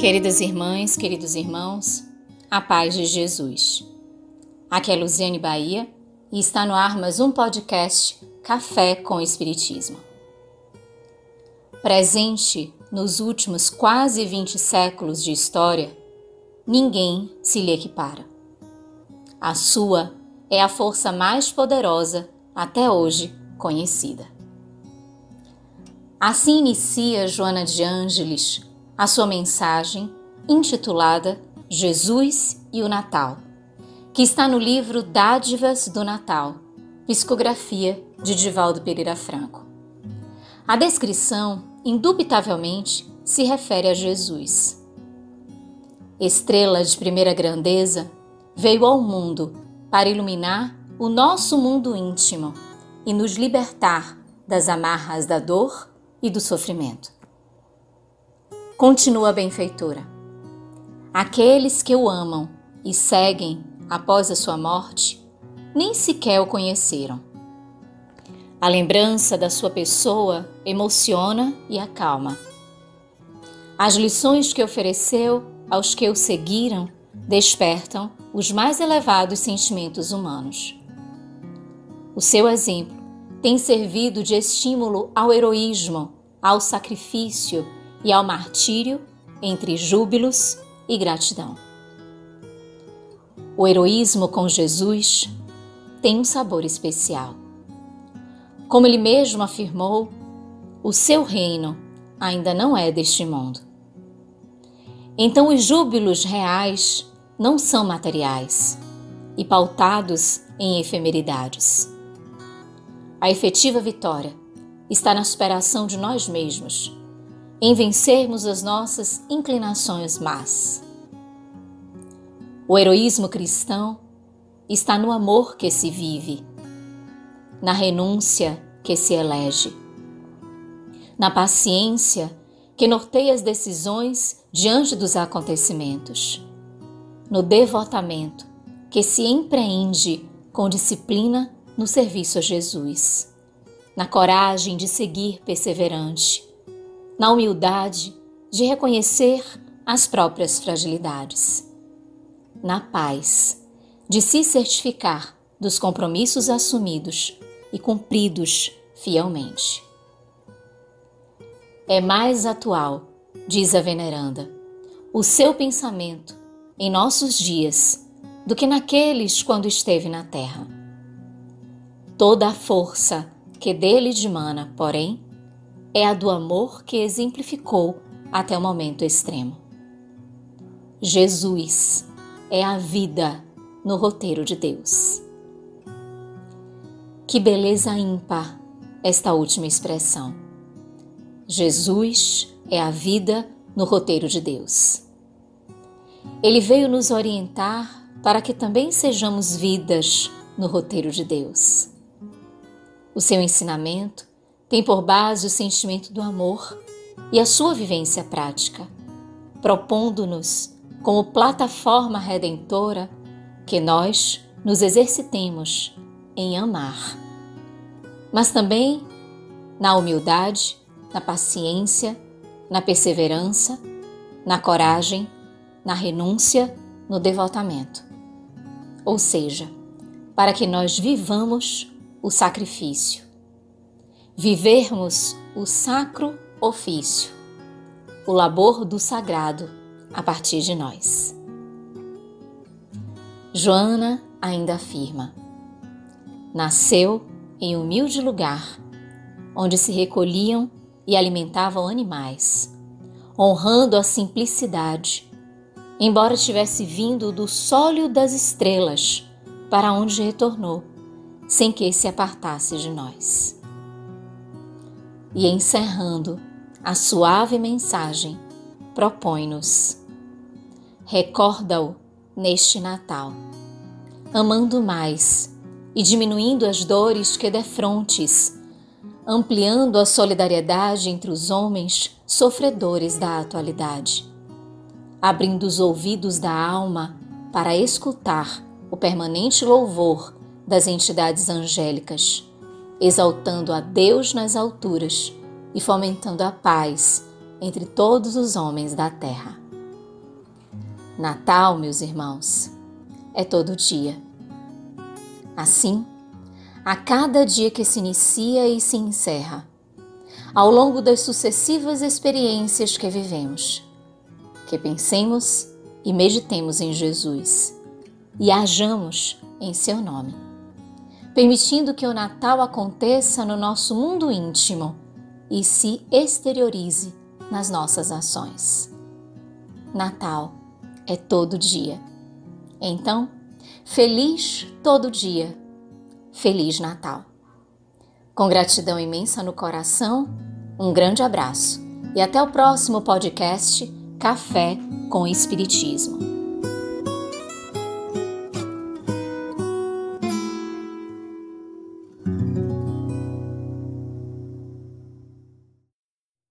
Queridas irmãs, queridos irmãos, a paz de Jesus. Aqui é Luziane Bahia e está no ar mais um podcast Café com Espiritismo. Presente nos últimos quase 20 séculos de história, ninguém se lhe equipara. A sua é a força mais poderosa até hoje conhecida. Assim inicia Joana de Ângeles a sua mensagem intitulada Jesus e o Natal, que está no livro Dádivas do Natal, psicografia de Divaldo Pereira Franco. A descrição, indubitavelmente, se refere a Jesus. Estrela de primeira grandeza, veio ao mundo para iluminar o nosso mundo íntimo e nos libertar das amarras da dor e do sofrimento. Continua a benfeitora. Aqueles que o amam e seguem após a sua morte, nem sequer o conheceram. A lembrança da sua pessoa emociona e acalma. As lições que ofereceu aos que o seguiram despertam os mais elevados sentimentos humanos. O seu exemplo tem servido de estímulo ao heroísmo, ao sacrifício e ao martírio entre júbilos e gratidão. O heroísmo com Jesus tem um sabor especial. Como ele mesmo afirmou, o seu reino ainda não é deste mundo. Então, os júbilos reais não são materiais e pautados em efemeridades. A efetiva vitória está na superação de nós mesmos em vencermos as nossas inclinações más. O heroísmo cristão está no amor que se vive, na renúncia que se elege, na paciência que norteia as decisões diante dos acontecimentos, no devotamento que se empreende com disciplina no serviço a Jesus, na coragem de seguir perseverante na humildade de reconhecer as próprias fragilidades, na paz de se certificar dos compromissos assumidos e cumpridos fielmente. É mais atual, diz a veneranda, o seu pensamento em nossos dias do que naqueles quando esteve na terra. Toda a força que dele dimana, porém, é a do amor que exemplificou até o momento extremo. Jesus é a vida no roteiro de Deus. Que beleza ímpar esta última expressão. Jesus é a vida no roteiro de Deus. Ele veio nos orientar para que também sejamos vidas no roteiro de Deus. O seu ensinamento tem por base o sentimento do amor e a sua vivência prática, propondo-nos, como plataforma redentora, que nós nos exercitemos em amar, mas também na humildade, na paciência, na perseverança, na coragem, na renúncia, no devotamento. Ou seja, para que nós vivamos o sacrifício, vivermos o sacro ofício, o labor do sagrado a partir de nós. Joana ainda afirma: nasceu em humilde lugar, onde se recolhiam e alimentavam animais, honrando a simplicidade, embora tivesse vindo do sólio das estrelas, para onde retornou, sem que se apartasse de nós e encerrando a suave mensagem, propõe-nos: recorda-o neste Natal, amando mais e diminuindo as dores que defrontes, ampliando a solidariedade entre os homens sofredores da atualidade, abrindo os ouvidos da alma para escutar o permanente louvor das entidades angélicas exaltando a Deus nas alturas e fomentando a paz entre todos os homens da terra. Natal, meus irmãos, é todo dia. Assim, a cada dia que se inicia e se encerra, ao longo das sucessivas experiências que vivemos, que pensemos e meditemos em Jesus e hajamos em seu nome, permitindo que o Natal aconteça no nosso mundo íntimo e se exteriorize nas nossas ações. Natal é todo dia. Então, feliz todo dia. Feliz Natal. Com gratidão imensa no coração, um grande abraço e até o próximo podcast Café com Espiritismo.